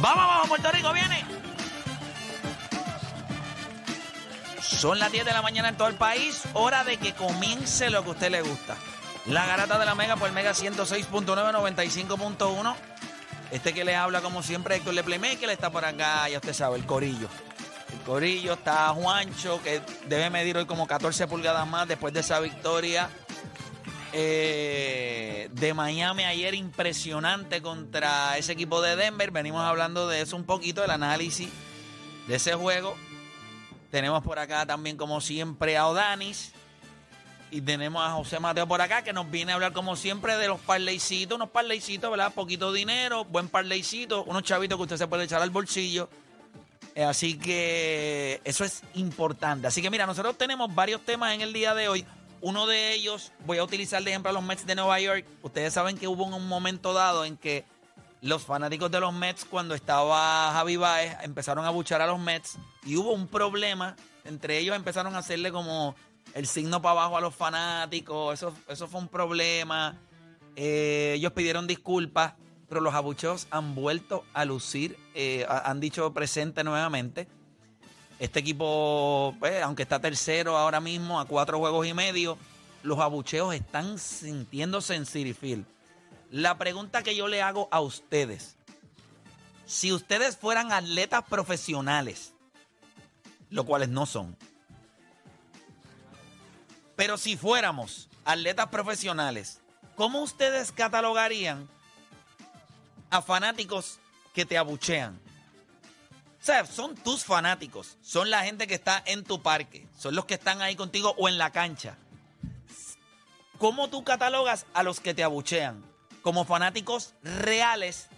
Vamos, vamos, Puerto Rico, viene. Son las 10 de la mañana en todo el país. Hora de que comience lo que a usted le gusta. La garata de la Mega por Mega 106.9, 95.1. Este que le habla, como siempre, Héctor Le está por acá, ya usted sabe, el corillo. El corillo está Juancho, que debe medir hoy como 14 pulgadas más después de esa victoria eh, de Miami ayer impresionante contra ese equipo de Denver. Venimos hablando de eso un poquito, el análisis de ese juego. Tenemos por acá también, como siempre, a Odanis. Y tenemos a José Mateo por acá, que nos viene a hablar, como siempre, de los parleycitos. Unos parleycitos, ¿verdad? Poquito dinero, buen parleycito, unos chavitos que usted se puede echar al bolsillo. Eh, así que eso es importante. Así que mira, nosotros tenemos varios temas en el día de hoy. Uno de ellos, voy a utilizar de ejemplo a los Mets de Nueva York. Ustedes saben que hubo un momento dado en que los fanáticos de los Mets, cuando estaba Javi Baez, empezaron a buchar a los Mets y hubo un problema. Entre ellos empezaron a hacerle como el signo para abajo a los fanáticos. Eso, eso fue un problema. Eh, ellos pidieron disculpas, pero los abucheos han vuelto a lucir, eh, han dicho presente nuevamente. Este equipo, pues, aunque está tercero ahora mismo a cuatro juegos y medio, los abucheos están sintiéndose en City Field. La pregunta que yo le hago a ustedes, si ustedes fueran atletas profesionales, lo cuales no son, pero si fuéramos atletas profesionales, ¿cómo ustedes catalogarían a fanáticos que te abuchean? O sea, son tus fanáticos, son la gente que está en tu parque, son los que están ahí contigo o en la cancha. ¿Cómo tú catalogas a los que te abuchean? ¿Como fanáticos reales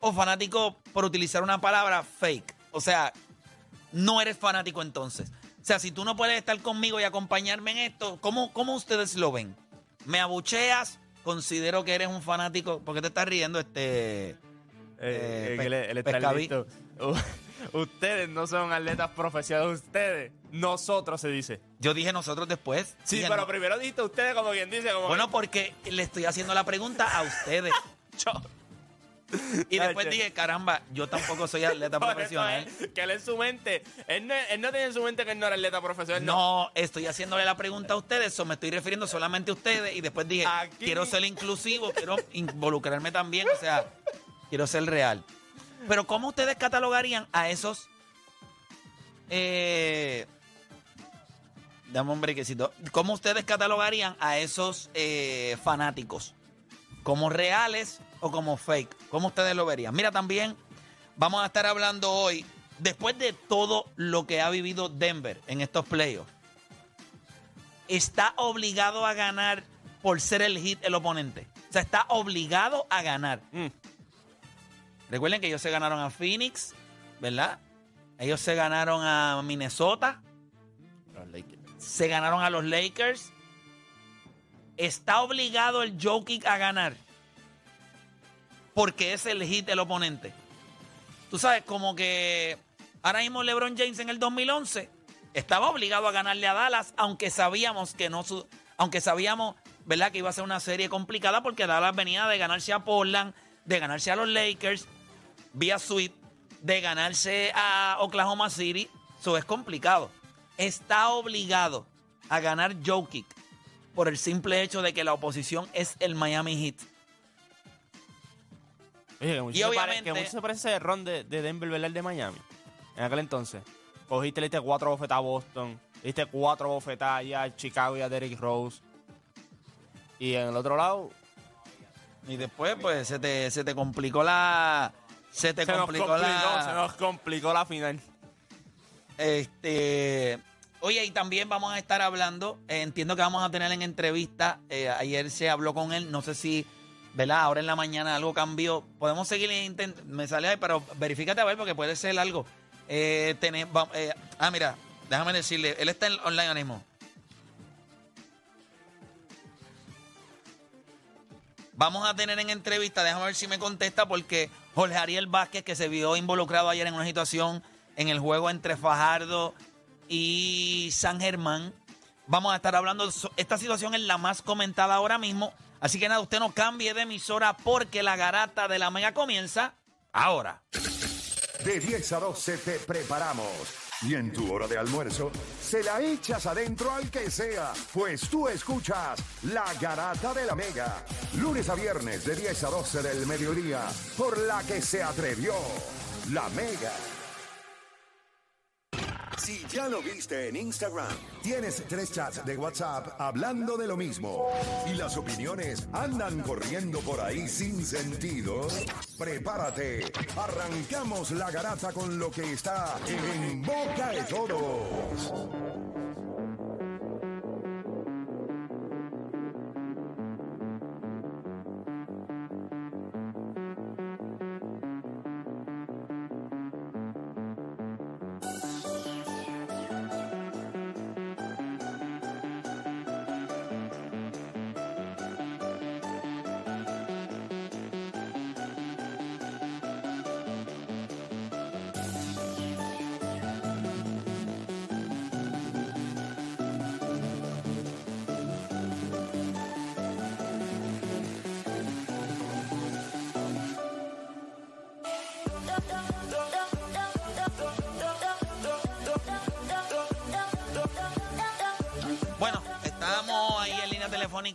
o fanáticos, por utilizar una palabra, fake? O sea, no eres fanático entonces. O sea, si tú no puedes estar conmigo y acompañarme en esto, ¿cómo, cómo ustedes lo ven? ¿Me abucheas? Considero que eres un fanático. ¿Por qué te estás riendo, este... Eh, Eh, él está pescaví- listo. Ustedes no son atletas profesionales, ustedes. Nosotros se dice. Yo dije nosotros después. Sí, Dije, pero no. primero dijiste ustedes como quien dice. Como Bueno, porque le estoy haciendo la pregunta a ustedes. Y después dije, caramba, yo tampoco soy atleta eso profesional. es que él en su mente, él no, él no tiene en su mente que él no era atleta profesional. No. No, estoy haciéndole la pregunta a ustedes, o me estoy refiriendo solamente a ustedes. Y después dije, Aquí- quiero ser inclusivo, quiero involucrarme también, o sea, quiero ser real. Pero ¿cómo ustedes catalogarían a esos... Eh, dame un brequecito. ¿Cómo ustedes catalogarían a esos eh, fanáticos? ¿Como reales o como fake? ¿Cómo ustedes lo verían? Mira, también vamos a estar hablando hoy, después de todo lo que ha vivido Denver en estos playoffs, está obligado a ganar por ser el hit el oponente. O sea, está obligado a ganar. Mm. Recuerden que ellos se ganaron a Phoenix, ¿verdad? Ellos se ganaron a Minnesota, se ganaron a los Lakers. Está obligado el Jokic a ganar porque es el hit del oponente. Tú sabes, como que ahora mismo LeBron James en el 2011 estaba obligado a ganarle a Dallas, aunque sabíamos que no, su- aunque sabíamos, ¿verdad? Que iba a ser una serie complicada porque Dallas venía de ganarse a Portland, de ganarse a los Lakers vía sweep, de ganarse a Oklahoma City. Eso es complicado. Está obligado a ganar Jokic por el simple hecho de que la oposición es el Miami Heat. Oye, que mucho, Y se pare- obviamente- que mucho se parece ese ron de, de Denver. El de Miami. En aquel entonces. Cogiste, le diste cuatro bofetadas a Boston. Le diste cuatro bofetadas ya a Chicago y a Derrick Rose. Y en el otro lado, Y después, pues, se te, se te complicó la. Se te se nos complicó, complicó, la. se nos complicó la final. Este. Oye, y también vamos a estar hablando. eh, entiendo que vamos a tener en entrevista. eh, ayer se habló con él. No sé si ¿verdad? Ahora en la mañana algo cambió. Podemos seguir intent- Me sale ahí, pero verifícate a ver porque puede ser algo. Eh, va- eh, ah, mira, déjame decirle, él está en online ahora mismo. Vamos a tener en entrevista, déjame ver si me contesta, porque Jorge Ariel Vázquez, que se vio involucrado ayer en una situación en el juego entre Fajardo y San Germán. Vamos a estar hablando, esta situación es la más comentada ahora mismo. Así que nada, usted no cambie de emisora porque la garata de la mega comienza ahora. De 10 a 12 te preparamos. Y en tu hora de almuerzo, se la echas adentro al que sea, pues tú escuchas La Garata de la Mega. Lunes a viernes de 10 a 12 del mediodía, por la que se atrevió La Mega. Si ya lo viste en Instagram, tienes tres chats de WhatsApp hablando de lo mismo y las opiniones andan corriendo por ahí sin sentido, prepárate. Arrancamos la garata con lo que está en boca de todos.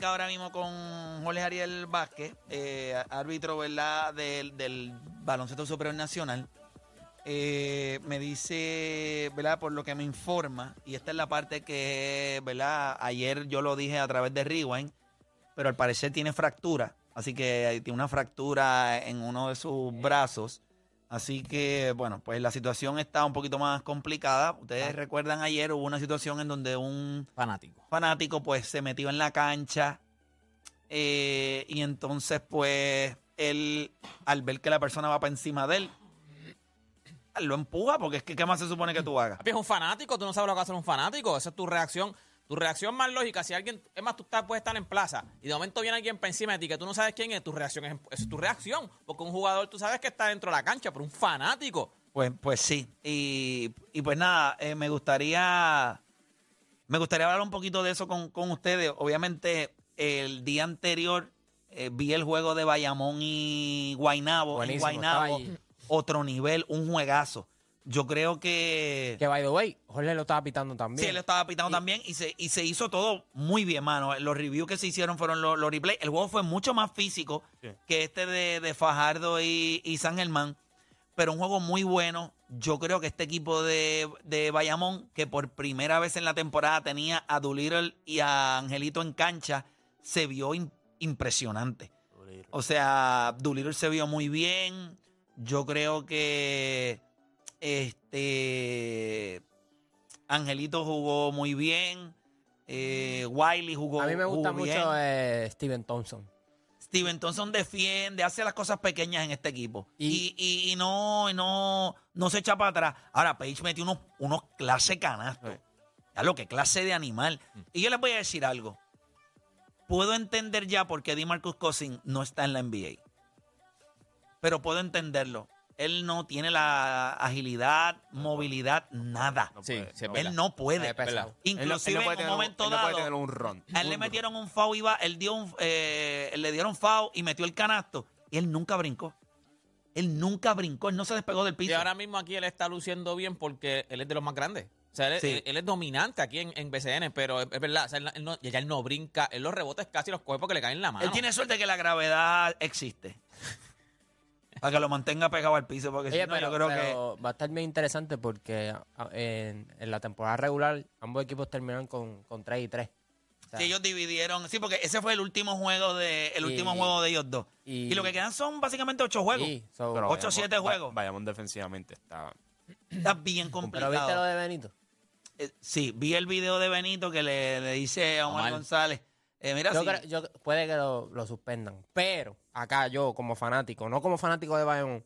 Ahora mismo con Jorge Ariel Vázquez, eh, árbitro ¿verdad? Del, del Baloncesto Superior Nacional. Eh, me dice, ¿verdad? Por lo que me informa, y esta es la parte que, ¿verdad? Ayer yo lo dije a través de Rewind, pero al parecer tiene fractura, así que tiene una fractura en uno de sus brazos. Así que, bueno, pues la situación está un poquito más complicada. Ustedes recuerdan ayer hubo una situación en donde un Fanático. fanático pues se metió en la cancha eh, y entonces pues él al ver que la persona va para encima de él lo empuja porque es que qué más se supone que tú hagas es un fanático, tú no sabes lo que hace un fanático. Esa es tu reacción. Tu reacción más lógica, si alguien, es más, tú estás, puedes estar en plaza y de momento viene alguien para encima de ti que tú no sabes quién es, tu reacción es, tu reacción. Porque un jugador, tú sabes que está dentro de la cancha, pero un fanático. pues pues sí y, y pues nada eh, me gustaría me gustaría hablar un poquito de eso con, con ustedes obviamente el día anterior eh, vi el juego de Bayamón y Guainabo Buenísimo, en Guaynabo estaba allí. otro nivel un juegazo yo creo que Que by the way, Jorge lo estaba pitando también. Sí, él estaba pitando Y- también y se, y se hizo todo muy bien, mano. Los reviews que se hicieron fueron los, los replays. El juego fue mucho más físico Sí. que este de, de Fajardo y, y San Germán, pero un juego muy bueno. Yo creo que este equipo de, de Bayamón, que por primera vez en la temporada tenía a Doolittle y a Angelito en cancha, se vio im- impresionante. O sea, Doolittle se vio muy bien. Yo creo que este Angelito jugó muy bien. Eh, Wiley jugó, A mí me gusta bien. mucho eh, Steven Thompson. Steven Thompson defiende, hace las cosas pequeñas en este equipo. Y, Y- y- y no, y no, no se echa para atrás. Ahora, Page metió unos, unos clase canastos. Ya lo que clase de animal. Mm. Y yo les voy a decir algo. Puedo entender ya por qué DeMarcus Cousins no está en la NBA. Pero puedo entenderlo. Él no tiene la agilidad, movilidad, nada. No Sí, él no puede. Es pesado. Él no- él no Inclusive puede en un momento él no puede dado, un a él le metieron un foul, iba, él dio un, eh, le dieron foul y metió el canasto. Y él nunca brincó. Él nunca brincó, él no se despegó del Y piso. ahora mismo aquí él está luciendo bien porque él es de los más grandes. O sea, él, Sí. él- él es dominante aquí en, en BCN, pero es, es verdad, o sea, él, él no, ya él no brinca, él los rebotes casi los coge porque le caen en la mano. Él tiene suerte que la gravedad existe. Para que lo mantenga pegado al piso, porque Oye, si no, pero, yo creo que... pero va a estar bien interesante porque a- en, en la temporada regular ambos equipos terminaron con, con 3 y 3. O sea, Sí, ellos dividieron. Sí, porque ese fue el último juego de el Y- último juego de ellos dos. Y, y- lo que quedan son básicamente ocho juegos. sí, so- Pero Ocho, Bayamón- siete Va- juegos. Bayamón defensivamente está. Está bien pero complicado. viste lo de Benito. Eh, sí, vi el video de Benito que le, le dice a Omar Omar. González, Eh, mira, Yo sí. creo- yo- puede que lo, lo suspendan. Pero acá yo, como fanático, no como fanático de Bayamón,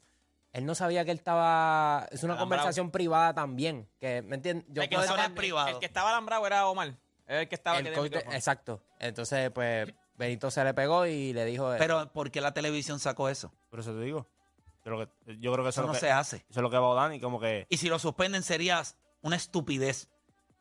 él no sabía que él estaba. Es una Alambrado. conversación privada también. Que, ¿Me entiendes? Yo El que, puedo no estaba, entender- privado. el que estaba alambrado era Omar. Era el que estaba el que tenía coach de- micrófono. exacto. Entonces, pues, Benito se le pegó y le dijo. eh, Pero ¿por qué la televisión sacó eso? Por eso te digo. Yo creo que, yo creo que eso, Eso es no lo que, se hace. eso es lo que va Dani, como que... Y si lo suspenden sería una estupidez.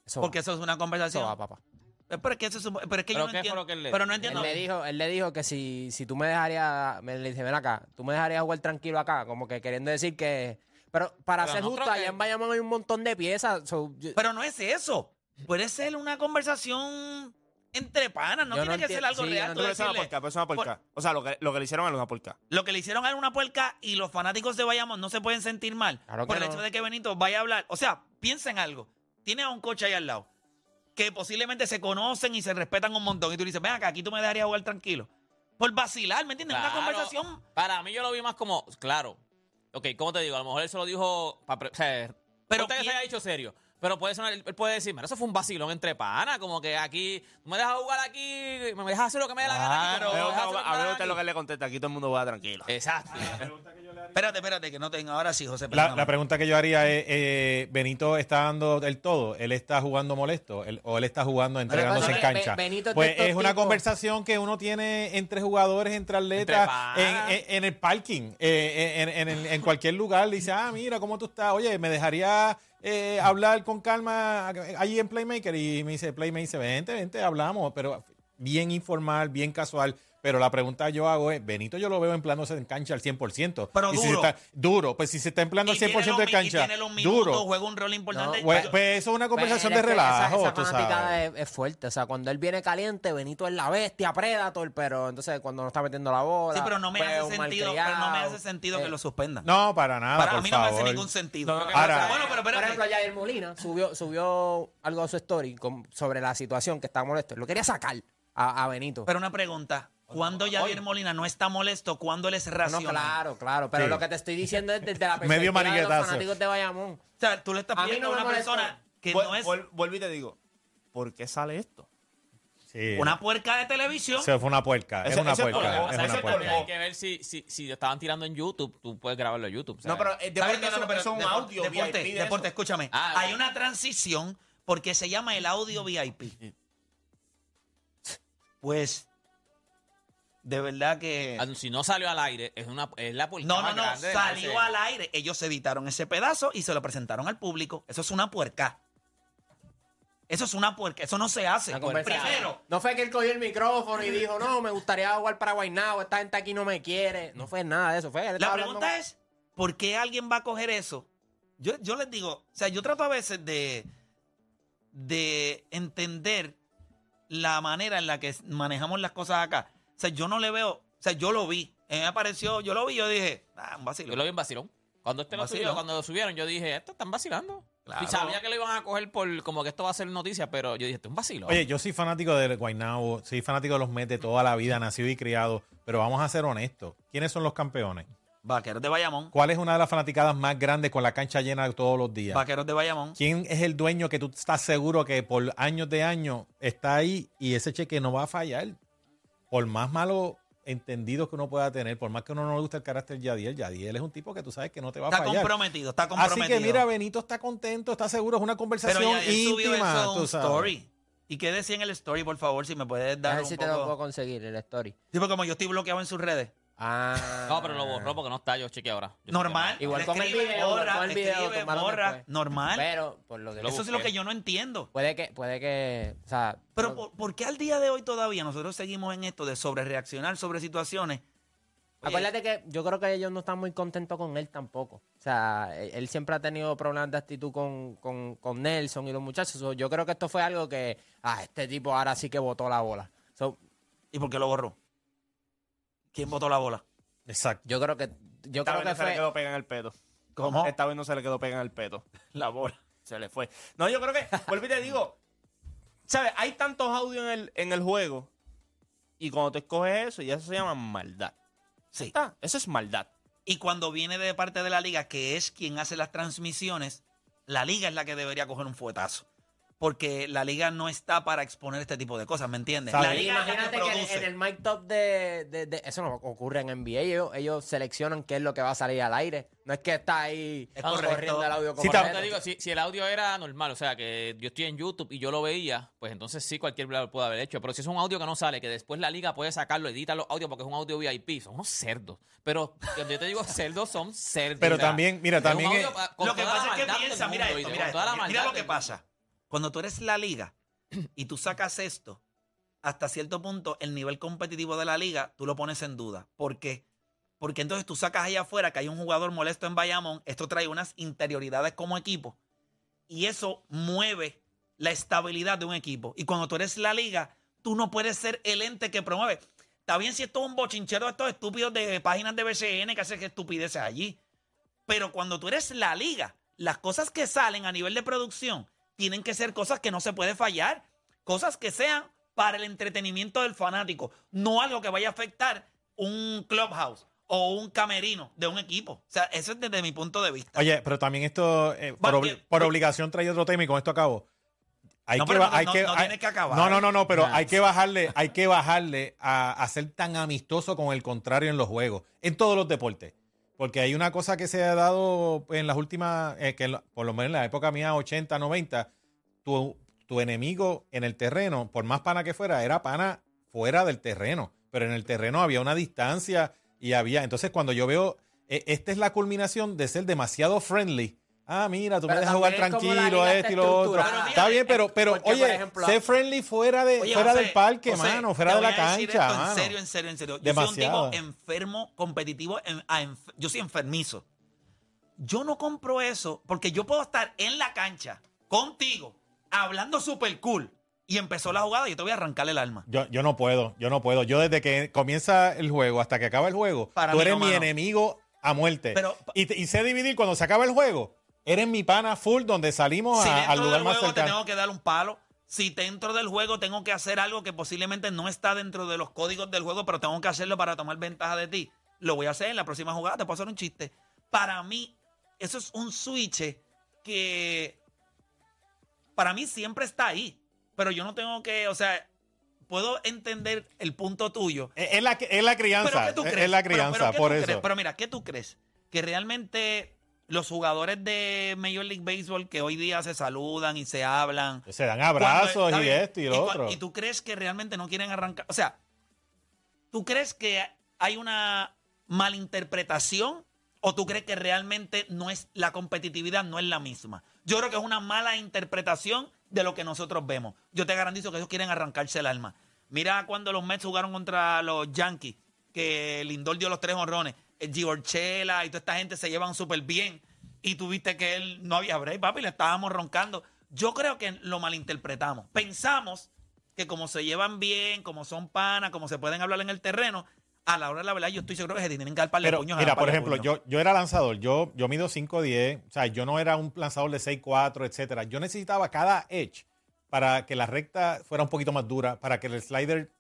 eso Porque va, eso es una eso conversación. va, papá. Eh, Pero es que, eso pero es que yo ¿Pero no qué fue entiendo. lo que él le- pero no Él entiendo. le dijo, él le dijo que si, si tú me dejarías, me le dice, ven acá, tú me dejarías jugar tranquilo acá, como que queriendo decir que, pero para Pero ser no justo, allá que- en Bayamón hay un montón de piezas, so, yo- Pero no es eso. Puede ser una conversación entre panas. No Yo tiene no que ser algo sí, real. no es una porca, pero eso es una Por-. O sea, lo que, lo que le hicieron a él es una porca. Lo que le hicieron era una puerca y los fanáticos de Bayamón no se pueden sentir mal Claro por el no. hecho de que Benito vaya a hablar. O sea, piensa en algo. Tiene a un coche ahí al lado que posiblemente se conocen y se respetan un montón. Y tú le dices, ven acá, aquí tú me dejarías jugar tranquilo. Por vacilar, ¿me entiendes? Una conversación. Para mí yo lo vi más como, claro. Ok, ¿cómo te digo? A lo mejor él se lo dijo para... O sea, Pero que se ¿quién- haya dicho serio. Pero puede sonar- él puede decir, mira, eso fue un vacilón entre panas, como que aquí, tú me dejas jugar aquí, me dejas hacer lo que me dé la gana. aquí, Claro. que A ver, usted lo que le contesta. Aquí todo el mundo va tranquilo. Exacto. Espérate, espérate, que no tengo. Ahora sí, José. La, la pregunta que yo haría es, eh, ¿Benito está dando el todo? ¿Él está jugando molesto? ¿Él- ¿O él está jugando entregándose en cancha? Be- Benito pues es una tipos- conversación que uno tiene entre jugadores, entre atletas, panas. en, en- en el parking, eh, en, en- en- en cualquier lugar. Dice, ah, mira, ¿cómo tú estás? Oye, ¿me dejaría eh, hablar con calma allí en Playmaker? Y me dice, Playmaker dice, vente, vente, hablamos. Pero bien informal, bien casual. Pero la pregunta yo hago es, Benito yo lo veo empleándose en cancha al 100%. Pero Y si duro. se está- duro. Pues si se está empleando al Y tiene 100% los de y cancha, tiene los minutos, duro. juega un rol importante. No, Pues, pues eso es una conversación Pues, de es que esa- relajo, esa tú sabes. Es, es fuerte. O sea, cuando él viene caliente, Benito es la bestia, Predator, pero entonces cuando no está metiendo la bola. sí, pero no me pues, hace sentido, pero no me hace sentido que Eh, lo suspendan. No, para nada, Para por mí no me hace ningún sentido. No, Ahora- bueno, pero Por espérate. ejemplo, Jair Molina subió, subió algo a su story con- sobre la situación que está molesto. Lo quería sacar a, a Benito. Pero una pregunta. ¿Cuándo Javier Molina no está molesto? ¿Cuándo él es no, racional? claro, claro. Pero Sí. lo que te estoy diciendo es desde la Medio perspectiva de los fanáticos de Bayamón. O sea, tú le estás A mí pidiendo no a me una molesta. persona que Vuel- no es vuel- Vuelvo y te digo, ¿por qué sale esto? Sí. una puerca de televisión. Se fue una puerca, es Ese- una ese es puerca, polvo, es ese una es puerca. polvo. Hay que ver si, si, si lo estaban tirando en YouTube, tú puedes grabarlo en YouTube. No, pero eh, ¿Sabes después qué? que No, no, eso, pero eso es un deporte, audio deporte, VIP de deporte, eso. escúchame. Ah, Hay ok. una transición porque se llama el audio VIP. Pues, de verdad que... Ah, Si no salió al aire, es, una, es la puerca No, no, no, grande salió al aire. Ellos editaron ese pedazo y se lo presentaron al público. Eso es una puerca. Eso es una puerca. Eso no se hace. Primero, No fue que él cogió el micrófono y dijo, no, me gustaría jugar para Guaynabo, esta gente aquí no me quiere. No fue nada de eso. Fue, la hablando pregunta es, ¿por qué alguien va a coger eso? Yo, yo les digo, o sea, yo trato a veces de, de entender la manera en la que manejamos las cosas acá. O sea, yo no le veo, o sea, yo lo vi. Mí me apareció, yo lo vi, yo dije, ah, un vacilo. Yo lo vi en vacilón. Cuando este lo Vacilón. subió, cuando lo subieron, yo dije, esto están vacilando. Claro. Y sabía que lo iban a coger por como que esto va a ser noticia, pero yo dije, esto es un vacilo. Oye, yo soy fanático del Guaynabo, soy fanático de los Mets de toda la vida, nacido y criado, pero vamos a ser honestos. ¿Quiénes son los campeones? Vaqueros de Bayamón. ¿Cuál es una de las fanaticadas más grandes con la cancha llena todos los días? Vaqueros de Bayamón. ¿Quién es el dueño que tú estás seguro que por años de años está ahí y ese cheque no va a fallar? Por más malo entendido que uno pueda tener, por más que uno no le guste el carácter de Yadiel, Yadiel es un tipo que tú sabes que no te va a Está fallar. comprometido, está Así comprometido. que mira, Benito está contento, está seguro, es una Pero conversación ya él subió íntima. eso a tú un sabes. story. ¿Y qué decía en el story, por favor, si me puedes A dar ver un si te lo puedo conseguir, el story. Tipo, como yo estoy bloqueado en sus redes. Ah. no, pero lo borró porque no está, yo chequeé ahora. Yo Normal. chequeé Igual con el video, borra, con el video, escribe, tomaron borra. Normal. Pero, por lo que Lo Eso es lo que yo no entiendo. puede que, puede que, o sea, Pero ¿por, por qué al día de hoy todavía nosotros seguimos en esto de sobre reaccionar sobre situaciones? Oye, Acuérdate que yo creo que ellos no están muy contentos con él tampoco. O sea, él él siempre ha tenido problemas de actitud con, con, con Nelson y los muchachos. Yo creo que esto fue algo que, ah, este tipo ahora sí que botó la bola. So, ¿Y por qué lo borró? ¿Quién botó la bola? Exacto. yo creo que, yo Esta creo vez que no se le fue, quedó pega en el peto. ¿Cómo? Esta vez no se le quedó pega en el peto. La bola. Se le fue. No, yo creo que, vuelvo y te digo, ¿sabes? Hay tantos audios en el, en el juego y cuando te escoges eso, y eso se llama maldad. Sí. Está, eso es maldad. Y cuando viene de parte de la liga, que es quien hace las transmisiones, la liga es la que debería coger un fuetazo. Porque la liga no está para exponer este tipo de cosas, ¿me entiendes? La liga Imagínate que en el mic top de, de- de- Eso no ocurre en NBA. Ellos, ellos seleccionan qué es lo que va a salir al aire. No es que está ahí Es corriendo el audio como Sí, te digo, si, si el audio era normal, o sea, que yo estoy en YouTube y yo lo veía, pues entonces sí cualquier lo puede haber hecho. Pero si es un audio que no sale, que después la liga puede sacarlo, edita los audios porque es un audio VIP, son unos cerdos. Pero cuando yo te digo cerdos, son cerdos. Pero o sea, también, mira, también es- Lo que pasa es que piensa, mira mundo, esto, ¿oíste? mira esto, mira, mira lo que pasa. Cuando tú eres la liga y tú sacas esto, hasta cierto punto el nivel competitivo de la liga tú lo pones en duda. ¿Por qué? Porque entonces tú sacas allá afuera que hay un jugador molesto en Bayamón, esto trae unas interioridades como equipo y eso mueve la estabilidad de un equipo. Y cuando tú eres la liga, tú no puedes ser el ente que promueve. Está bien si esto es un bochinchero de estos estúpidos de páginas de BCN que hacen estupideces allí. Pero cuando tú eres la liga, las cosas que salen a nivel de producción tienen que ser cosas que no se puede fallar. Cosas que sean para el entretenimiento del fanático. No algo que vaya a afectar un clubhouse o un camerino de un equipo. O sea, eso es desde mi punto de vista. Oye, pero también esto, eh, por, obligación trae otro tema y con esto acabo. Hay No, que, pero no- hay no- que, no hay- tienes que acabar. No, no, no, no, pero Nah. hay que bajarle, hay que bajarle a, a ser tan amistoso con el contrario en los juegos, en todos los deportes. Porque hay una cosa que se ha dado en las últimas, eh, que por lo menos en la época mía, 80, 90, tu, enemigo en el terreno, por más pana que fuera, era pana fuera del terreno. Pero en el terreno había una distancia y había. Entonces, cuando yo veo, eh, esta es la culminación de ser demasiado friendly. Ah, mira, tú me Pero dejas jugar tranquilo, esto y lo otro. Pero Está bien, pero, pero porque, oye, ejemplo, sé friendly fuera, de, Oye, fuera José, del parque, José, mano, fuera de la cancha, esto mano. En serio, en serio, en serio. Yo Demasiado. soy un tipo enfermo, competitivo, en- a enf- yo soy enfermizo. Yo no compro eso porque yo puedo estar en la cancha contigo, hablando super cool, y empezó la jugada y yo te voy a arrancar el alma. Yo, yo no puedo, yo no puedo. Yo desde que comienza el juego hasta que acaba el juego, Para tú eres no, mi mano. enemigo a muerte. Pero- y, te- y sé dividir cuando se acaba el juego. Eres mi pana full donde salimos Si a- al lugar del más juego te tengo que dar un palo, si dentro del juego tengo que hacer algo que posiblemente no está dentro de los códigos del juego, pero tengo que hacerlo para tomar ventaja de ti, lo voy a hacer en la próxima jugada, te puedo hacer un chiste. Para mí, eso es un switch que para mí siempre está ahí, pero yo no tengo que, o sea, puedo entender el punto tuyo, Es, es la, es la crianza. pero ¿qué tú es- crees? Es la crianza, pero ¿qué por tú eso. crees? Pero mira, ¿qué tú crees? Que realmente los jugadores de Major League Baseball que hoy día se saludan y se hablan. se dan abrazos cuando- y esto y lo otro. Y tú crees que realmente no quieren arrancar. O sea, ¿tú crees que hay una malinterpretación? ¿O tú crees que realmente no es la competitividad no es la misma? Yo creo que es una mala interpretación de lo que nosotros vemos. Yo te garantizo que ellos quieren arrancarse el alma. Mira cuando los Mets jugaron contra los Yankees, que Lindor dio los tres honrones. El Giorchela y toda esta gente se llevan súper bien. Y tuviste que él no había break, papi, le estábamos roncando. Yo creo que lo malinterpretamos. Pensamos que como se llevan bien, como son panas, como se pueden hablar en el terreno, a la hora de la verdad yo estoy seguro que se tienen que dar par de Pero puños. mira, por ejemplo, yo, yo era lanzador, yo, yo mido 5'10, o sea, yo no era un lanzador de 6'4, etcétera. Yo necesitaba cada edge para que la recta fuera un poquito más dura, para que el slider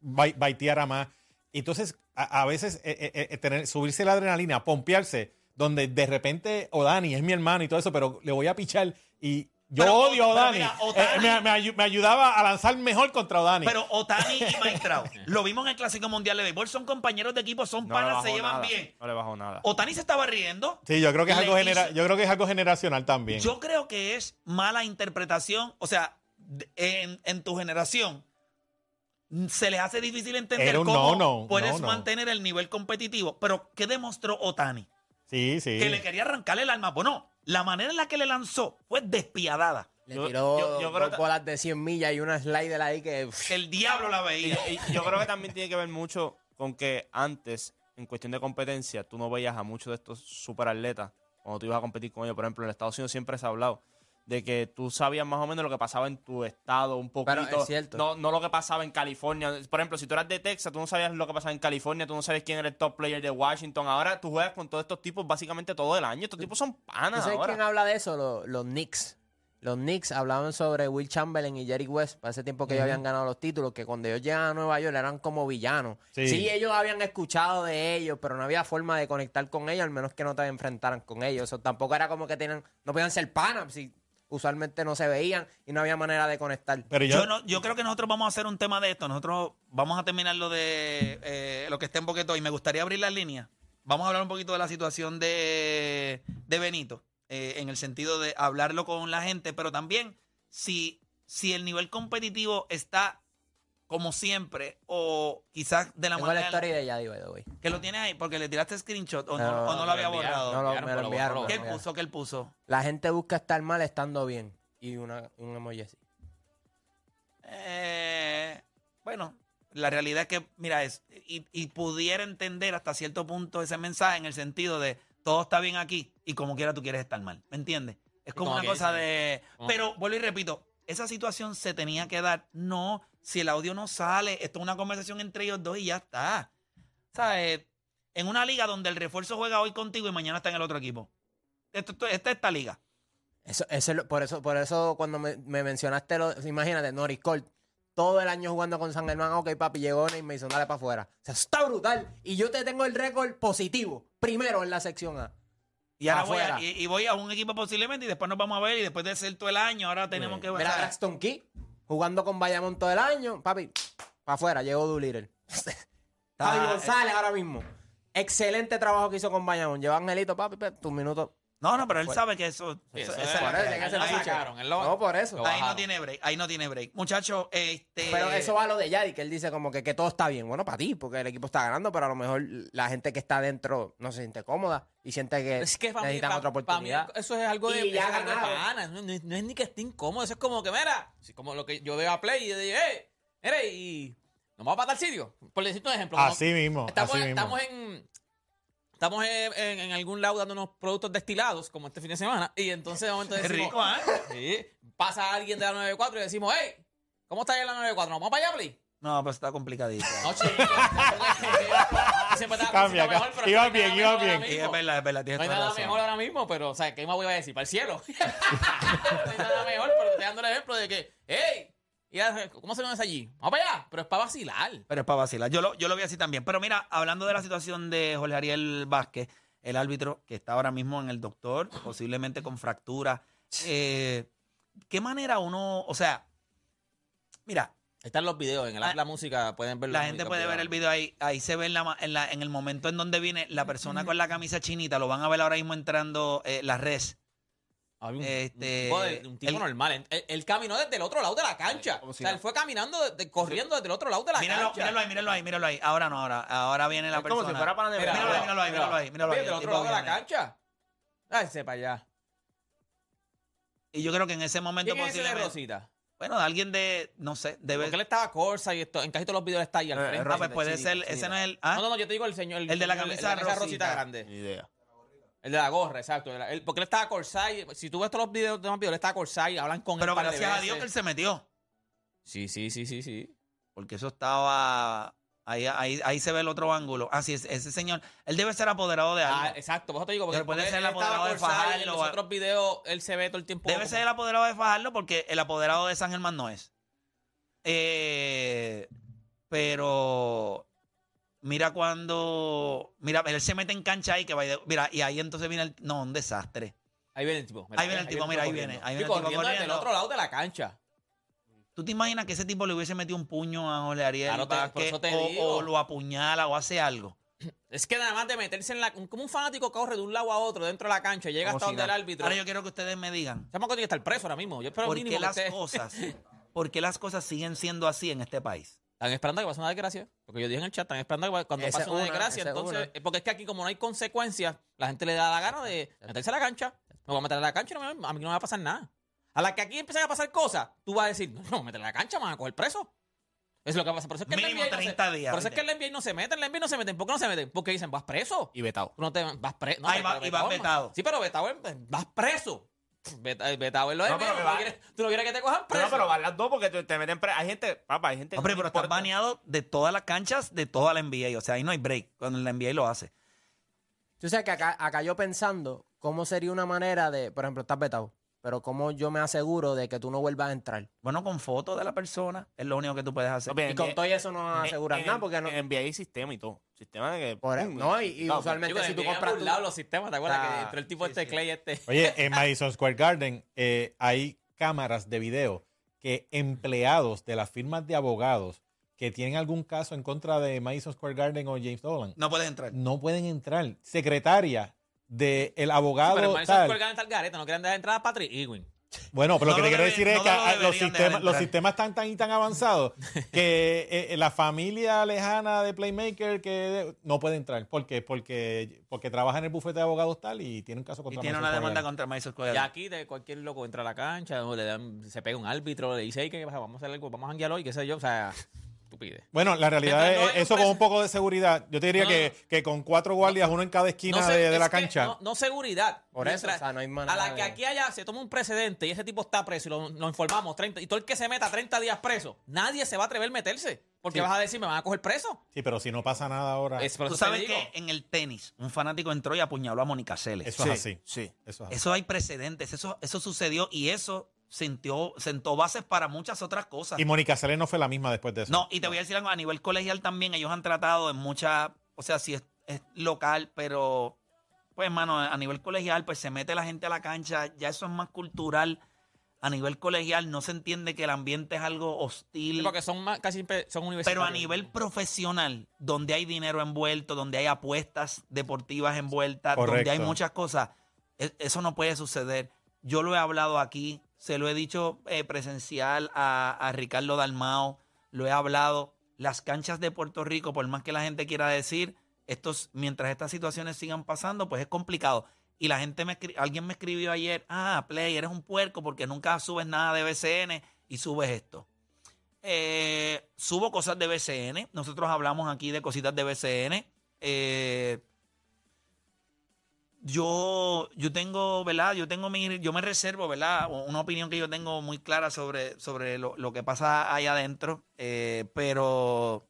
bai- baiteara más. Entonces, a, a veces, eh, eh, eh, tener, subirse la adrenalina, pompearse, donde de repente Odani es mi hermano y todo eso, pero le voy a pichar y yo Pero, odio a Odani. mira, Eh, me, me ayu- me ayudaba a lanzar mejor contra Odani. Pero Otani y Mike Trout, lo vimos en el Clásico Mundial de Béisbol, son compañeros de equipo, son No panas, se llevan nada, bien. No le bajó nada. Otani se estaba riendo. sí, yo creo que es algo hizo- yo creo que es algo generacional también. Yo creo que es mala interpretación. O sea, en, en tu generación se les hace difícil entender Era un cómo no-no, puedes no-no. mantener el nivel competitivo. Pero, ¿qué demostró Otani? sí, sí. Que le quería arrancarle el alma. Bueno, la manera en la que le lanzó fue despiadada. Le Yo- tiró yo- yo creo dos que- bolas de 100 millas y una slider ahí que... el diablo la Y veía. y yo creo que también tiene que ver mucho con que antes, en cuestión de competencia, tú no veías a muchos de estos superatletas cuando tú ibas a competir con ellos. Por ejemplo, en Estados Unidos siempre se ha hablado de que tú sabías más o menos lo que pasaba en tu estado, un poquito. Pero es cierto. No, no lo que pasaba en California. Por ejemplo, si tú eras de Texas, tú no sabías lo que pasaba en California, tú no sabes quién era el top player de Washington. Ahora tú juegas con todos estos tipos básicamente todo el año. Estos tipos son ¿Tú panas sabes ahora. quién habla de eso? Los, los Knicks. Los Knicks hablaban sobre Will Chamberlain y Jerry West para ese tiempo que ellos habían ganado los títulos, que cuando ellos llegan a Nueva York eran como villanos. Sí. Sí. ellos habían escuchado de ellos, pero no había forma de conectar con ellos, al menos que no te enfrentaran con ellos. Eso tampoco era como que tenían, no podían ser panas. Si usualmente no se veían y no había manera de conectar. Pero yo, Yo, no, yo creo que nosotros vamos a hacer un tema de esto. Nosotros vamos a terminar lo de eh, lo que esté en boqueto y me gustaría abrir las líneas. Vamos a hablar un poquito de la situación de, de Benito, eh, en el sentido de hablarlo con la gente, pero también si, si el nivel competitivo está como siempre o quizás de la Tengo la manera historia de Yadi, by the way. que lo tienes ahí porque le tiraste screenshot o no, No, o no no, lo había borrado. No, lo- me lo enviaron. ¿Qué él puso? ¿Qué él puso? La gente busca estar mal estando bien. Y una, un emoji así. Eh, bueno, la realidad es que, mira, es, y, y pudiera entender hasta cierto punto ese mensaje en el sentido de todo está bien aquí y como quiera tú quieres estar mal. ¿Me entiendes? Es como como una cosa dice, de. como- Pero vuelvo y repito, esa situación se tenía que dar. No, si el audio no sale, esto es una conversación entre ellos dos y ya está. ¿Sabes? En una liga donde el refuerzo juega hoy contigo y mañana está en el otro equipo. Esto, esta es esta liga. Eso, eso por eso, por eso cuando me, me mencionaste lo, imagínate, Norris Colt, todo el año jugando con San Germán, ok, papi, llegó y me hizo dale para afuera. O sea, está brutal. Y yo te tengo el récord positivo, primero en la sección A. Y ahora voy a, y, y voy a un equipo posiblemente y después nos vamos a ver y después de ser todo el año, ahora tenemos que Mira, o sea, Braxton Key, jugando con Bayamón todo el año, papi, para afuera, llegó Doolittle. Javi Está- González ahora mismo. Excelente trabajo que hizo con Bayamón. Lleva Angelito, papi, pe, tus minutos. No, no, pero él sabe que eso. Sí, es- es sacaron, lo- No, por eso. ahí no tiene break, ahí no tiene break. Muchachos, este. Pero eso va a lo de Yadi, que él dice como que, que todo está bien. Bueno, para ti, porque el equipo está ganando, pero a lo mejor la gente que está adentro no se siente cómoda y siente que, Es que para mí, necesitan otra pa' mí oportunidad. eso es algo de, Y ya eso es algo de ganaron. pana, No, no es- no es ni que esté incómodo. Eso es como que, mira, como lo que yo veo a Play y yo digo, eh, mira, y nos vamos a patar sitio. Por decirte un ejemplo. como- así mismo, Estamos, así mismo. estamos en. Estamos en, en- en algún lado dando unos productos destilados, como este fin de semana, y entonces de momento Qué decimos, rico, ¿eh? sí, pasa alguien de la 94 y decimos, hey, ¿cómo está ahí en la 94? ¿Nos vamos para allá, Play? No, pues está complicadito. No, chico. Siempre estaba Cambia, mejor, pero iba es que no hay bien, nada iba mejor bien. ahora Y es mismo. verdad, es verdad, tienes No hay toda nada razón. mejor ahora mismo, pero, o sea, ¿qué más voy a decir? ¿Para el cielo? no hay nada mejor, pero te estoy dando el ejemplo de que, hey, y ¿cómo se llama allí? Vamos para allá, pero es para vacilar. Pero es para vacilar. Yo lo, yo lo vi así también. Pero mira, hablando de la situación de Jorge Ariel Vázquez, el árbitro que está ahora mismo en el doctor, posiblemente con fractura. eh, ¿Qué manera uno, o sea, mira, Están los videos, en el app Ah, la música pueden ver la gente puede ver el video ahí, ahí se ve en, la, en, la- en el momento en donde viene la persona con la camisa chinita, lo van a ver ahora mismo entrando eh, la res. Había un, Este, un tipo, de- un tipo el- normal. Él, él caminó desde el otro lado de la cancha. Como o si sea, no. él fue caminando, corriendo desde el otro lado de la Míralo, cancha. míralo ahí, míralo ahí, míralo ahí. Ahora no, ahora, ahora viene la Es persona. como si fuera para Mira, Míralo ahí, míralo ahí, míralo ahí, míralo ahí. Desde el El otro tipo lado de la cancha. Váyase para allá. Y yo creo que en ese momento ¿Quién es ese de posiblemente. Rosita? Bueno, de alguien de, no sé, debe. Porque él estaba Corsa y esto, en casi todos los videos está ahí al Eh, frente. Ah, pues puede ser, ese no es el. ¿ah? No, no, no, yo te digo el señor. El de la camisa rosita. rosita. grande. Ni idea. El de la gorra, exacto. El- el- porque él estaba Corsay. Si tú ves todos los videos de más videos, él estaba Corsay, hablan con Pero él. de gracias a Dios que él se metió. Sí, sí, sí, sí, sí. Porque eso estaba. Ahí, ahí, ahí se ve el otro ángulo. Ah, sí, ese, ese señor. Él debe ser apoderado de algo. Ah, exacto, por eso te digo, porque, Pero puede ser el apoderado de Fajardo, En los o- otros videos él se ve todo el tiempo. Debe como- ser el apoderado de Fajardo porque el apoderado de San Germán no es. Eh, pero mira cuando. Mira, él se mete en cancha ahí que va Mira, y ahí entonces viene el. No, un desastre. Ahí viene el tipo. Ahí viene el tipo, mira, ahí viene, ahí viene el tipo corriendo desde el corriendo. otro lado de la cancha. ¿Tú te imaginas que ese tipo le hubiese metido un puño a Jorge Ariel Claro, Vázquez, eso te o, digo. o lo apuñala o hace algo? Es que nada más de meterse en la. Como un fanático corre de un lado a otro dentro de la cancha y llega hasta si donde el árbitro. Ahora yo quiero que ustedes me digan, Chamaco tiene que estar preso ahora mismo. Yo espero ¿por qué que las cosas, por qué las cosas siguen siendo así en este país? Están esperando que pase una desgracia. Porque yo dije en el chat, están esperando que cuando pase una desgracia. Entonces, una. porque es que aquí, como no hay consecuencias, la gente le da la gana de meterse a la cancha. Me voy a meter a la cancha y no me- a mí no me va a pasar nada. A la que aquí empiezan a pasar cosas, tú vas a decir, no, no, meter a la cancha, me van a coger preso. Es lo que pasa. Por eso es que Mínimo NBA no se- 30 días, Por eso es que la NBA no se meten, en la NBA no se meten. ¿Por qué no se meten? Porque dicen, vas preso. Y vetado. Tú no te vas preso. No, va- y vas vetado. Sí, pero vetado, vas preso. Veta- Vetado es lo de No, pero menos. que Tú no quieres- Tú no quieres que te cojan preso. No, pero van las dos porque te, te meten pre- Hay gente, papá, hay gente. que Hombre, no pero estás baneado de todas las canchas de toda la NBA. O sea, ahí no hay break cuando la NBA lo hace. Tú sabes que acá, acá yo pensando cómo sería una manera de, por ejemplo, estás vetado. Pero ¿cómo yo me aseguro de que tú no vuelvas a entrar? Bueno, con fotos de la persona es lo único que tú puedes hacer. Papi, Y con todo eso no aseguras en- nada porque no... En NBA sistema y todo. Sistema de que. por- pum, no, y, y no, usualmente si tú compras... burlado los sistemas, ¿te acuerdas? Ah, que entró el tipo sí, este sí. Clay este. Oye, en Madison Square Garden eh, hay cámaras de video que empleados de las firmas de abogados que tienen algún caso en contra de Madison Square Garden o James Dolan No puedes entrar. no pueden entrar. Secretaria del abogado Pero el tal. Al garete, no quieren dar entrada a Patrick Ewing. Bueno, pero No lo que te quiero decir es que lo los, de sistemas, los sistemas están tan y tan avanzados que eh, la familia lejana de Playmaker que no puede entrar. ¿Por qué? Porque, porque trabaja en el bufete de abogados tal y tiene un caso Y contra tiene Madison una demanda contra Madison Square Y aquí de cualquier loco entra a la cancha, o le dan, se pega un árbitro, le dice, "Ey, ¿qué pasa? Vamos a hacer algo, vamos a janguear hoy, qué sé yo. O sea, estupidez. Bueno, la realidad no es eso con un poco de seguridad. Yo te diría No, que, que con cuatro guardias, uno en cada esquina sé, de, de es la que cancha. No, no seguridad. Por eso, Mientras- o sea, no hay A manera la que aquí haya, se toma un precedente y ese tipo está preso y lo, lo informamos 30, y todo el que se meta 30 días preso, nadie se va a atrever a meterse. Porque Sí. vas a decir, me van a coger preso. Sí, pero si no pasa nada ahora, Es, Tú sabes que en el tenis un fanático entró y apuñaló a Mónica Seles. eso Sí, es así. Sí. Eso es así. Eso hay precedentes, eso, eso sucedió y eso sentió, sentó bases para muchas otras cosas. Y Mónica Celes no fue la misma después de eso. No, y te voy a decir algo, a nivel colegial también ellos han tratado en muchas, o sea, si es, es local, pero pues hermano, a nivel colegial pues se mete la gente a la cancha, ya eso es más cultural. A nivel colegial no se entiende que el ambiente es algo hostil. Sí, porque son más, casi siempre son universitarios. Pero a nivel profesional, donde hay dinero envuelto, donde hay apuestas deportivas envueltas, donde hay muchas cosas, e- eso no puede suceder. Yo lo he hablado aquí, se lo he dicho eh, presencial a, a Ricardo Dalmao, lo he hablado. Las canchas de Puerto Rico, por más que la gente quiera decir, estos, mientras estas situaciones sigan pasando, pues es complicado. Y la gente me alguien me escribió ayer, ah, Play, eres un puerco porque nunca subes nada de BCN y subes esto. Eh, subo cosas de BCN. Nosotros hablamos aquí de cositas de BCN. Eh, yo, yo tengo, ¿verdad? Yo tengo mi, yo me reservo, ¿verdad? Una opinión que yo tengo muy clara sobre, sobre lo, lo que pasa ahí adentro. eh, pero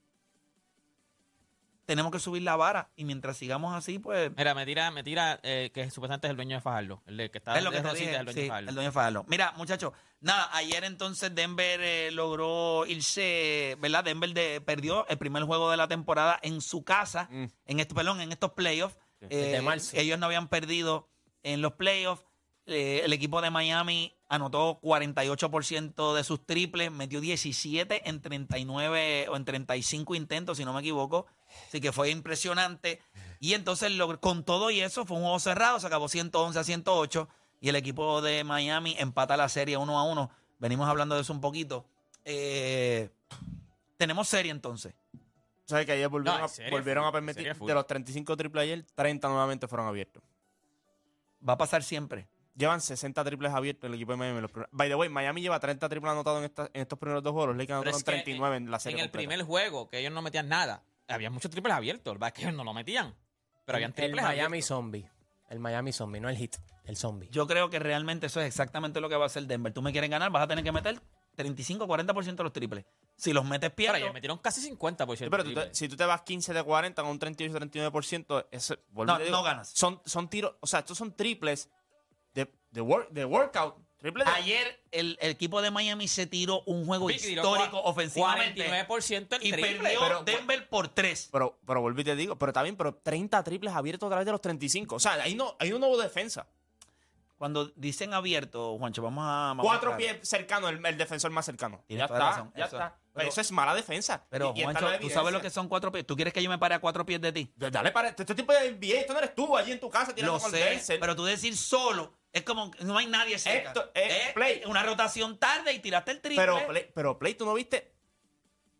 tenemos que subir la vara. Y mientras sigamos así, pues. Mira, me tira, me tira eh, que supuestamente es el dueño de Fajardo. El de- que está Es lo que te Rosita, dije, es el dueño sí, de Fajardo. el dueño de Fajardo. Mira, muchachos, nada, ayer entonces Denver eh, logró irse, ¿verdad? Denver de- perdió el primer juego de la temporada en su casa, Mm. en este, perdón, en estos playoffs. Desde Eh, marzo. ellos no habían perdido en los playoffs. Eh, el equipo de Miami anotó 48% de sus triples, metió 17 en 39 o en 35 intentos, si no me equivoco. Así que fue impresionante. Y entonces, con todo y eso, fue un juego cerrado, se acabó 111 a 108. Y el equipo de Miami empata la serie 1 a 1. Venimos hablando de eso un poquito. Eh, tenemos serie entonces. ¿Sabes que ayer volvieron, No, a, serio, volvieron a permitir, de los 35 triples ayer, 30 nuevamente fueron abiertos. Va a pasar siempre. Llevan 60 triples abiertos el equipo de Miami. los By the way, Miami lleva 30 triples anotados en, esta- en estos primeros dos juegos. Los Lakers anotaron es que 39 en, la serie En el completa. primer juego, que ellos no metían nada, había muchos triples abiertos. Es que ellos no lo metían. Pero habían el triples Miami abiertos. Zombie. El Miami Zombie, no el hit, el zombie. Yo creo que realmente eso es exactamente lo que va a hacer Denver. Tú me quieres ganar, vas a tener que meter 35 40% de los triples. Si los metes Pero pierdo. ellos metieron casi 50%. Sí, pero tú te- triple. si tú te vas 15 de 40 con un 38-39%, eso, y No, digo, no ganas. Son, son tiros, o sea, estos son triples de, de, work- de workout. Triples de, Ayer el, el equipo de Miami se tiró un juego tiró histórico ofensivamente 49% el y triple. perdió pero- Denver por 3. pero, pero vuelvo y te digo, pero está bien, pero 30 triples abiertos a través de los 35. O sea, ahí no, ahí no hubo defensa. Cuando dicen abierto, Juancho, vamos a. vamos Cuatro a- pies cercano, el, el defensor más cercano. Tienes Ya está, razón, ya eso- está. Pero, eso es mala defensa. Pero, Y- y está Juancho, la ¿tú sabes lo que son cuatro pies? ¿Tú quieres que yo me pare a cuatro pies de ti? Dale para este tipo de NBA, esto no eres tú allí en tu casa tirando Lo con sé, Denzel. pero tú decir solo es como que no hay nadie cerca. Esto, eh, Es play. Una rotación tarde y tiraste el triple. Pero, Play, pero Play, ¿tú no viste?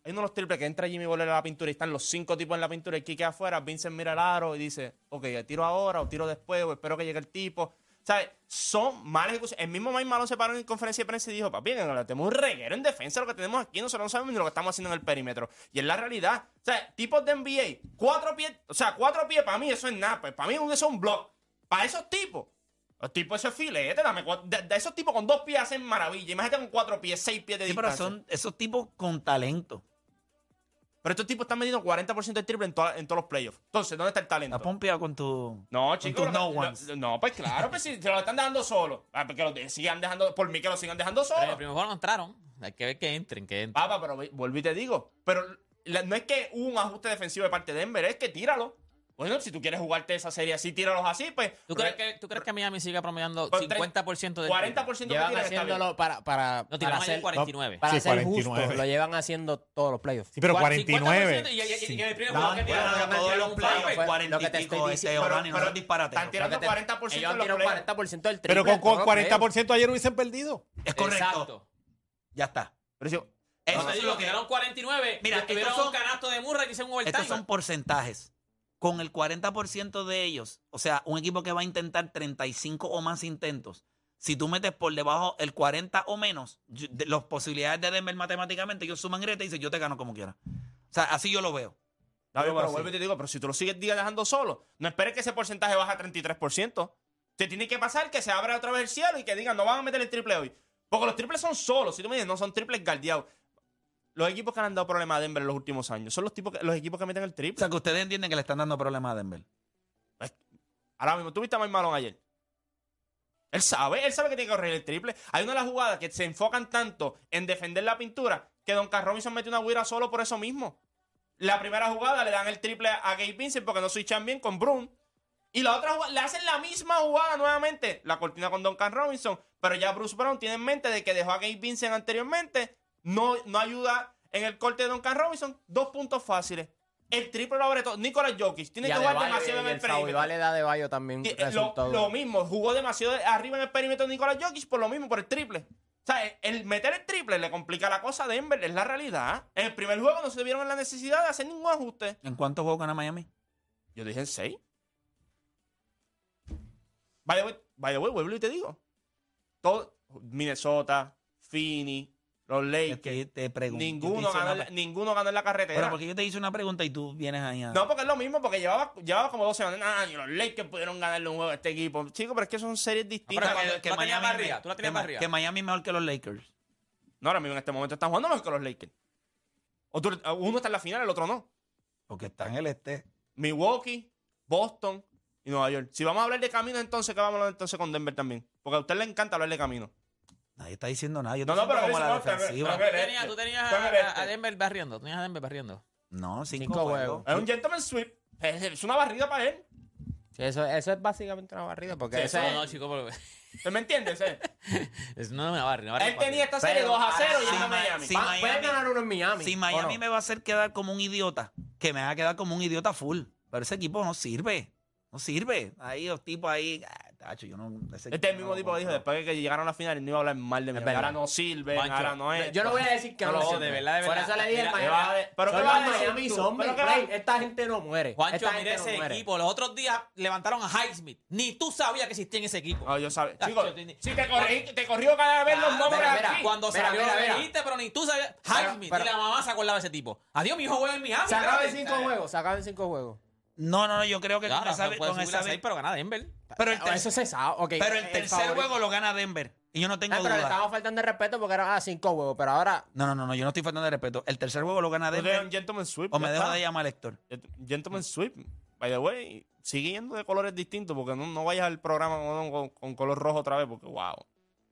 Hay uno de los triples que entra Jimmy Butler a la pintura y están los cinco tipos en la pintura y Kike afuera, Vincent mira el aro y dice, ok, tiro ahora o tiro después o espero que llegue el tipo. ¿Sabes? Son malas ejecuciones. El mismo Mike Malone se paró en conferencia de prensa y dijo, papi, que tenemos un reguero en defensa lo que tenemos aquí, nosotros no sabemos ni lo que estamos haciendo en el perímetro. Y es la realidad. O sea, tipos de NBA, cuatro pies, o sea, cuatro pies para mí eso es nada. Pues, para mí eso es un block. Para esos tipos, los tipos esos filetes, dame de, de esos tipos con dos pies hacen maravilla. Imagínate con cuatro pies, seis pies de Sí, pero distancia. son esos tipos con talento. Pero estos tipos están metiendo 40% del triple en, toda- en todos los playoffs. Entonces, ¿dónde está el talento? Estás pompeado con tu. No, chicos. lo- no lo- no, pues claro, pues si se lo están dejando solo. Ah, porque lo de- sigan dejando, por mí que lo sigan dejando Pero en el solo. primer juego no entraron. Hay que ver que entren, que entren. Papá, pero vuelvo y te digo. Pero la- no es que hubo un ajuste defensivo de parte de Denver, es que tíralo. Bueno, si tú quieres jugarte esa serie así, tíralos así, pues. ¿Tú crees, que, ¿Tú crees que Miami siga promediando Con tre- 50% del 40% que Llevan está bien. haciéndolo para, para, No, para tiraron ayer ser, 49. para Sí, ser 49. justo. Lo llevan haciendo todos los playoffs. Sí, pero Cua- 49. 50% Y, y- y- y en el primer No, juego que bueno, tiraron, de todos los playoffs. Fue 40 lo y que te pico, estoy este, diciendo. Orlando, no pero- seas disparate. Están tirando Lo que te- 40% ellos en los playoffs. 40% del triple. Pero con, todos con los 40% ayer hubiesen perdido. Es correcto. Exacto. Ya está. Pero si- Eso No, te es digo, lo que. tiraron 49. Mira, Mira, tuvieron estos un son- canasto de Murray que hicieron un overtime. Estos son porcentajes. Con el 40% de ellos, o sea, un equipo que va a intentar 35 o más intentos, si tú metes por debajo el 40 o menos, yo- de- las posibilidades de Denver matemáticamente, ellos suman greta y dicen, yo te gano como quiera. O sea, así yo lo veo. Yo pero así. vuelvo y te digo, pero si tú lo sigues día dejando solo, no esperes que ese porcentaje baje a 33%. Te tiene que pasar que se abra otra vez el cielo y que digan, no van a meter el triple hoy. Porque los triples son solos. Si tú me dices, no son triples guardiados. Los equipos que han dado problemas a Denver en los últimos años son los, tipos que- los equipos que meten el O triple. sea, que ustedes entienden que le están dando problemas a Denver. Ahora mismo, tú viste a Mike Malone ayer. Él sabe, él sabe que tiene que correr el triple. Hay una de las jugadas que se enfocan tanto en defender la pintura que Don Carl Robinson mete una guira solo por eso mismo. La primera jugada le dan el triple a Gabe Vincent porque no switchan bien con Brown. Y la otra jugada, le hacen la misma jugada nuevamente, la cortina con Duncan Robinson, pero ya Bruce Brown tiene en mente de que dejó a Gabe Vincent anteriormente, no, no ayuda en el corte de Duncan Robinson, dos puntos fáciles. El triple lo abre todo. Nicolas Jokic tiene Y que jugar demasiado en y el el perímetro. Vale de Adebayo también eh, Lo, lo mismo, jugó demasiado arriba en el perímetro de Nikola Jokic por lo mismo, por el triple. O sea, el- meter el triple le complica la cosa a Denver, es la realidad. En el primer juego no se vieron en la necesidad de hacer ningún ajuste. ¿En cuántos juegos gana Miami? Yo dije en 6. By the way, by the way, vuelvo y te digo. Todo, Minnesota, Phoenix, los que Lakers, te ninguno, ganó, una ninguno ganó en la carretera. Pero porque yo te hice una pregunta y tú vienes ahí a... No, porque es lo mismo, porque llevaba, llevaba como dos semanas. Ah, los Lakers pudieron ganarle un juego a este equipo. Chicos, pero es que son series distintas. pero que- tenías más arriba, tú la tenías que, más arriba. que Miami es mejor que los Lakers. No, ahora mismo en este momento están jugando mejor que los Lakers. O tú- uno está en la final, el otro no. Porque está en el este. Milwaukee, Boston y Nueva York. Si vamos a hablar de caminos, entonces, ¿qué vamos a hablar entonces con Denver también? Porque a usted le encanta hablar de caminos. Nadie está diciendo nada. Yo No, no, pero como la defensiva. Tú tenías, tú tenías Ponme el a, a este. Denver barriendo. Tú tenías a Denver barriendo. No, cinco, Cinco juegos. Es un gentleman sweep. Es, es una barrida para él. Sí, eso, eso es básicamente una barrida. Porque Sí, eso es- No, no, chico, porque- ¿Usted me entiende? Sí. es no una barra Él tenía esta serie Pero 2 a 0 ahora y a Ma- Miami. Va- Miami- pueden ganar uno en Miami. Si ¿o Miami no? me va a hacer quedar como un idiota, que me haga quedar como un idiota full. Pero ese equipo no sirve. No sirve. Ahí los tipos ahí. Ah, tacho, yo no, ese Este es el mismo no tipo que dijo después de que llegaron a la final y no iba a hablar mal de mí. Ahora no sirven, Juancho, ahora no es. Yo no voy a decir que no, No, lo de sirve. verdad, de Por verdad. eso le dije Mira, Miami. ¿qué vas a de- pero Bray. Esta gente no muere. Juancho, no ese equipo. Los otros días levantaron a Highsmith. Ni tú sabías que existía en ese equipo. No, yo sabía. Tacho, Chicos, si te, corrí, te corrió cada vez los Ah, nombres aquí. Cuando salió dijiste, pero ni tú sabías. Highsmith, ni la mamá se acordaba de ese tipo. Adiós, mi hijo juega en Miami. Se acaban cinco juegos. Se acaban cinco juegos. No, no, no, yo creo que Claro, con esa, puede con subir esa a seis, pero gana Denver. pero el, ter- Eso se sabe. ok, pero el tercer favorito. juego lo gana Denver. Y yo no tengo Ah, pero le duda. estamos faltando de respeto porque eran ah, cinco juegos. Pero ahora No, no, no, no, yo no estoy faltando de respeto. El tercer juego lo gana Denver. un gentleman sweep. O ya me dejo está. de llamar Héctor. Gentleman sweep. By the way, sigue yendo de colores distintos porque no, no vayas al programa con, con- con color rojo otra vez porque wow.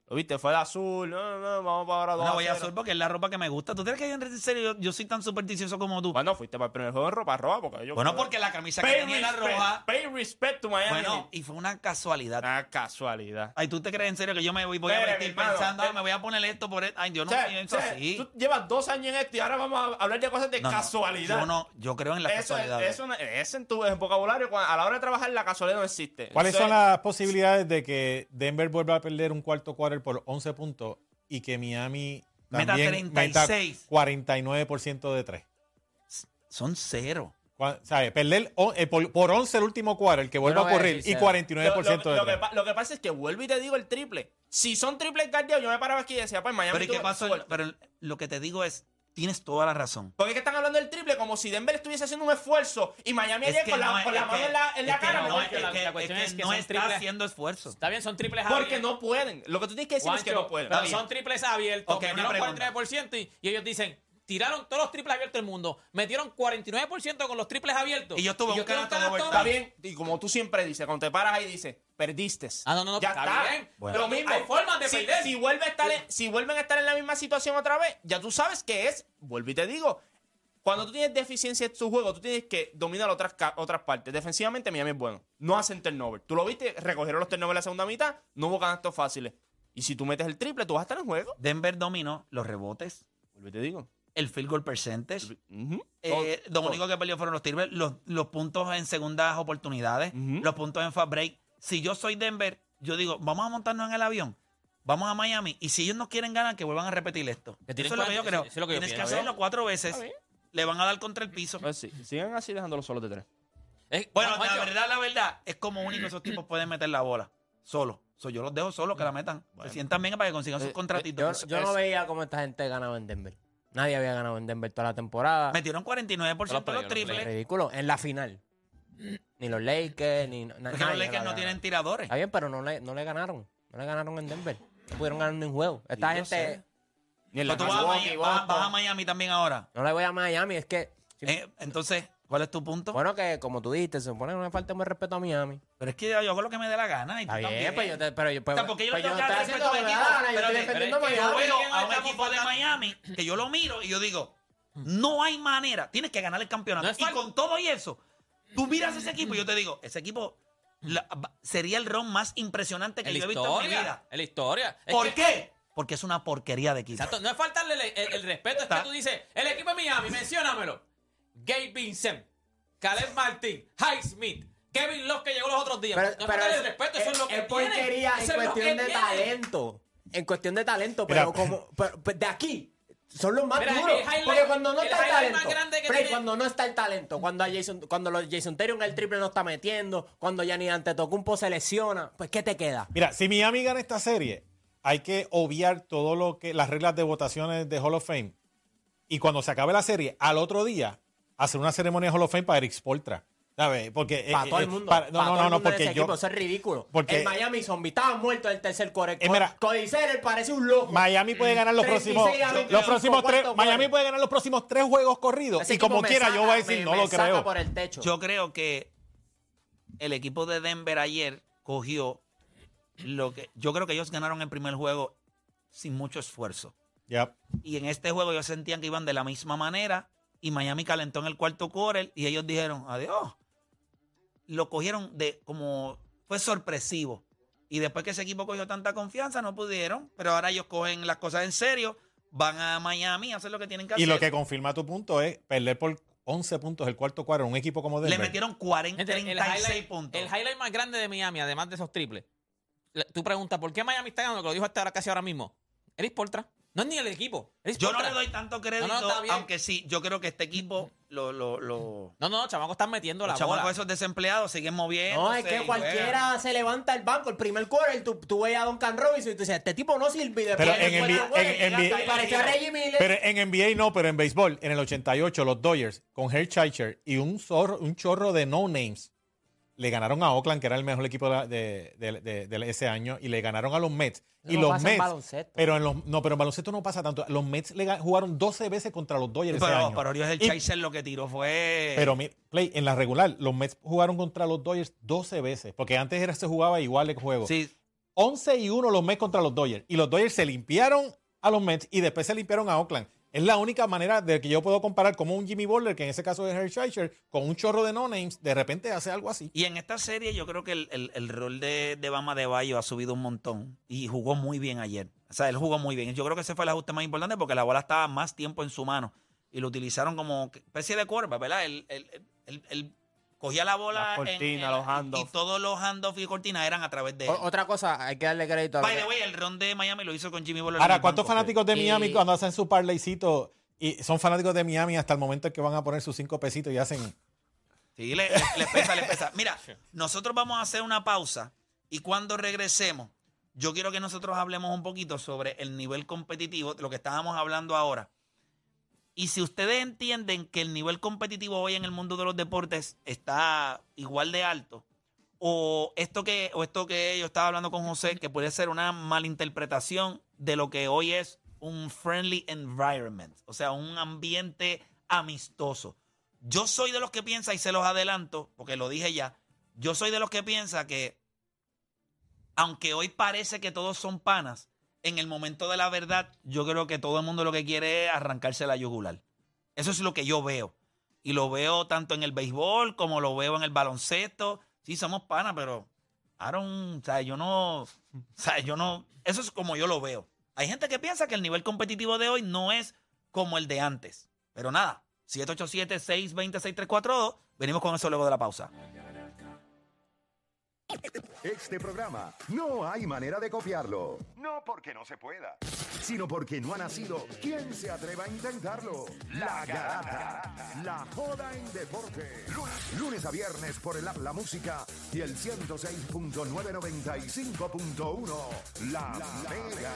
Lo viste, fue de azul. No, no, vamos para ahora dos No voy a azul porque es la ropa que me gusta. ¿Tú crees que en serio yo, yo soy tan supersticioso como tú? Bueno, fuiste para el primer juego en ropa roja porque yo. Bueno, porque la camisa que tenía era roja. Pay respect to Miami. Bueno, y fue una casualidad. Una casualidad. Ay, ¿tú te crees en serio que yo me voy, voy a vestir pensando, eh, me voy a poner esto por esto? Ay, yo no sea, pienso sea, así. Tú llevas dos años en esto y ahora vamos a hablar de cosas de No, no, casualidad. Yo no, yo creo en la eso, casualidad. eso, no- eso en tu en vocabulario, cuando- a la hora de trabajar, la casualidad no existe. ¿Cuáles son es- las posibilidades de que Denver vuelva a perder un cuarto por 11 puntos y que Miami Meta también 36. meta 49% de 3? Son cero. ¿Sabes? Perder on- eh, por, por 11 el último quarter, el que vuelva no a voy a correr, decir y cero. 49% lo, lo- lo de que, 3. pa- lo que pasa es que vuelvo y te digo el triple. Si son triples guardiados, yo me paraba aquí y decía, pues Miami. Pero ¿y qué tuvo pasó? suerte. Pero lo que te digo es, tienes toda la razón. Porque es que están hablando del triple como si Denver estuviese haciendo un esfuerzo y Miami Es ayer con la, no es- con la es mano que- en la, en cara. no, es que la- es que- la cuestión es que no son está triples. haciendo esfuerzo. Está bien, son triples Porque abiertos. no pueden. Lo que tú tienes que decir es que no pueden. Pero son triples abiertos, Ok, una metieron pregunta. 49% y, y ellos dicen, tiraron todos los triples abiertos del mundo, metieron 49% con los triples abiertos. Y yo tuve un tuve canasto de. Está bien, y como tú siempre dices, cuando te paras ahí dices, perdiste. Ah, no, no, no, ya está está. bien. Bueno. Lo mismo. Hay formas de si, perder. Si, vuelve a estar en- si vuelven a estar en la misma situación otra vez, ya tú sabes que es, vuelvo y te digo, cuando tú tienes deficiencia en tu juego, tú tienes que dominar otras, otras partes. Defensivamente, Miami es bueno. No hacen turnover. Tú lo viste, recogieron los turnovers en la segunda mitad, no hubo canastos fáciles. Y si tú metes el triple, tú vas a estar en juego. Denver dominó los rebotes, Vuelvo y te digo. El field goal percentage. Eh, Todo- lo único que perdió fueron los triples, los, los puntos en segundas oportunidades, los puntos en fast break. Si yo soy Denver, yo digo, vamos a montarnos en el avión, vamos a Miami, y si ellos no quieren ganar, que vuelvan a repetir esto. Que Eso tiren es lo que yo creo. eso es lo que yo Tienes que hacerlo cuatro veces, le van a dar contra el piso. Pues sí, sigan así dejándolo solos de tres. Eh, Bueno, la verdad, la verdad, es como único esos tipos pueden meter la bola, solo. So, yo los dejo solos que la metan. Se sientan bien para que consigan sus Eh, contratitos. Yo, yo no veía cómo esta gente ganaba en Denver. Nadie había ganado en Denver toda la temporada. Metieron 49% de los triples. Ridículo. En la final. Ni los Lakers, ni. Porque nadie los lo Lakers no tienen tiradores. Está bien, pero no le, no le ganaron. No le ganaron en Denver. No pudieron ganar ni un juego. Esta gente. Ni en Pero la tú vas a, Milwaukee, Miami, vas- Boston. vas a Miami también ahora. No le voy a Miami. Es que. Eh, entonces, ¿cuál es tu punto? Bueno, que como tú dijiste, se supone que no me falta más respeto a Miami. Pero es que yo hago lo que me dé la gana. Y tú bien, también. pues yo te. Pero yo, pues, O sea, porque yo pues le tengo no que dar respeto a mi equipo. yo Pero es que yo veo a un equipo de Miami que yo lo miro y yo digo, no hay manera. Tienes que ganar el campeonato. No y con todo y eso, tú miras ese equipo y yo te digo, ese equipo la- sería el ron más impresionante que yo he visto en mi vida. En la historia. Es ¿Por que- qué? Porque es una porquería de equipo. Exacto, no es faltarle el, el- el respeto, es que tú dices, el equipo de Miami, menciónamelo. Gabe Vincent, Caleb Martin, High Smith, Kevin Love que llegó los otros días. Pero, no es pero respeto, eso es, lo que es tiene. porquería en cuestión de tiene. talento. En cuestión de talento, Mira. pero como pero- pues de aquí son los más Mira, duros. porque cuando no el está el talento, tiene- cuando no está el talento, cuando a Jason, cuando los Jason Terry en el triple no está metiendo, cuando Gianni Antetokounmpo se lesiona, pues ¿qué te queda? Mira, si Miami gana esta serie, hay que obviar todo lo que las reglas de votaciones de Hall of Fame. Y cuando se acabe la serie, al otro día, hacer una ceremonia de Hall of Fame para Eric Spoltra. ¿Sabes? Porque. Para eh, todo eh, el mundo. para- no, para no, todo no, el mundo porque yo. equipo, eso es ridículo. porque- el Miami Zombie estaba muerto el tercer core. Eh, mira, parece un loco. Miami puede ganar los 36 próximos, a 25 los próximos tres. Miami puede ganar los próximos tres juegos corridos. Ese y como quiera, yo voy a decir, me- no me lo saca creo. por el techo. Yo creo que el equipo de Denver ayer cogió lo que. Yo creo que ellos ganaron el primer juego sin mucho esfuerzo. Yep. Y en este juego ellos sentían que iban de la misma manera. Y Miami calentó en el cuarto quarter. Y ellos dijeron, adiós. Lo cogieron de como. Fue sorpresivo. Y después que ese equipo cogió tanta confianza, no pudieron. Pero ahora ellos cogen las cosas en serio. Van a Miami a hacer lo que tienen que Y hacer. lo que confirma tu punto es perder por 11 puntos el cuarto cuadro un equipo como Le Denver. metieron 40, Gente, el 36 highlight, puntos. el highlight más grande de Miami, además de esos triples. le- Tú preguntas, ¿por qué Miami está ganando? Que lo dijo hasta ahora casi ahora mismo. Eris Portra. No es ni el equipo. Eris Yo no le doy tanto crédito, No, no, aunque sí, yo creo que este equipo, lo, lo, lo, No, no, chamaco, están metiendo la los bola. chamacos esos desempleados siguen moviendo. No, es que cualquiera se levanta el banco, el primer quarter, tú, tú ves a Duncan Robinson y tú dices, este tipo no sirve. Después Pero el en NBA en llega NBA y pareció a Reggie Miller. Pero en NBA no, pero en béisbol, en el 88, los Dodgers, con Herb Scheicher y un, zorro- un chorro de no-names, le ganaron a Oakland, que era el mejor equipo de, de- de- de- de ese año, y le ganaron a los Mets. Eso y no los pasa en Mets, baloncesto. pero en los, no, pero en baloncesto no pasa tanto. Los Mets le jugaron 12 veces contra los Dodgers ese Pero, año. pero Dios, el Y- Chaser lo que tiró fue. Pero play, en la regular, los Mets jugaron contra los Dodgers 12 veces, porque antes era, se jugaba igual el juego. Sí, 11 y 1 los Mets contra los Dodgers. Y los Dodgers se limpiaron a los Mets y después se limpiaron a Oakland. Es la única manera de que yo puedo comparar como un Jimmy Butler, que en ese caso es Herb Scheicher, con un chorro de no-names, de repente hace algo así. Y en esta serie yo creo que el, el- el rol de, de Bama de Bayo ha subido un montón y jugó muy bien ayer. O sea, él jugó muy bien. Yo creo que ese fue el ajuste más importante porque la bola estaba más tiempo en su mano y lo utilizaron como especie de quarterback, ¿verdad? Él- él- él- él cogía la bola Las cortinas, en- los handoffs. y todos los handoffs y cortinas eran a través de él. O- otra cosa, hay que darle crédito a lo By que- the way, el ron de Miami lo hizo con Jimmy Butler. en Ahora, el ¿cuántos banco. fanáticos de Y- Miami cuando hacen su parlaycito y son fanáticos de Miami hasta el momento en que van a poner sus cinco pesitos y hacen... Sí, le, le- le pesa, le pesa. Mira, nosotros vamos a hacer una pausa y cuando regresemos, yo quiero que nosotros hablemos un poquito sobre el nivel competitivo, de lo que estábamos hablando ahora. Y si ustedes entienden que el nivel competitivo hoy en el mundo de los deportes está igual de alto, o esto que, o esto que yo estaba hablando con José, que puede ser una malinterpretación de lo que hoy es un friendly environment, o sea, un ambiente amistoso. Yo soy de los que piensa, y se los adelanto, porque lo dije ya, yo soy de los que piensa que, aunque hoy parece que todos son panas, en el momento de la verdad, yo creo que todo el mundo lo que quiere es arrancarse la yugular. Eso es lo que yo veo. Y lo veo tanto en el béisbol como lo veo en el baloncesto. Sí, somos panas, pero Aaron, o yo no, o yo no, eso es como yo lo veo. Hay gente que piensa que el nivel competitivo de hoy no es como el de antes. Pero nada, 787-620-6342, venimos con eso luego de la pausa. Este programa no hay manera de copiarlo. No porque no se pueda, sino porque no ha nacido quien se atreva a intentarlo. La Garata. La joda en deporte. Lunes, lunes a viernes por el app La Música y el 106.995.1. La, Mega.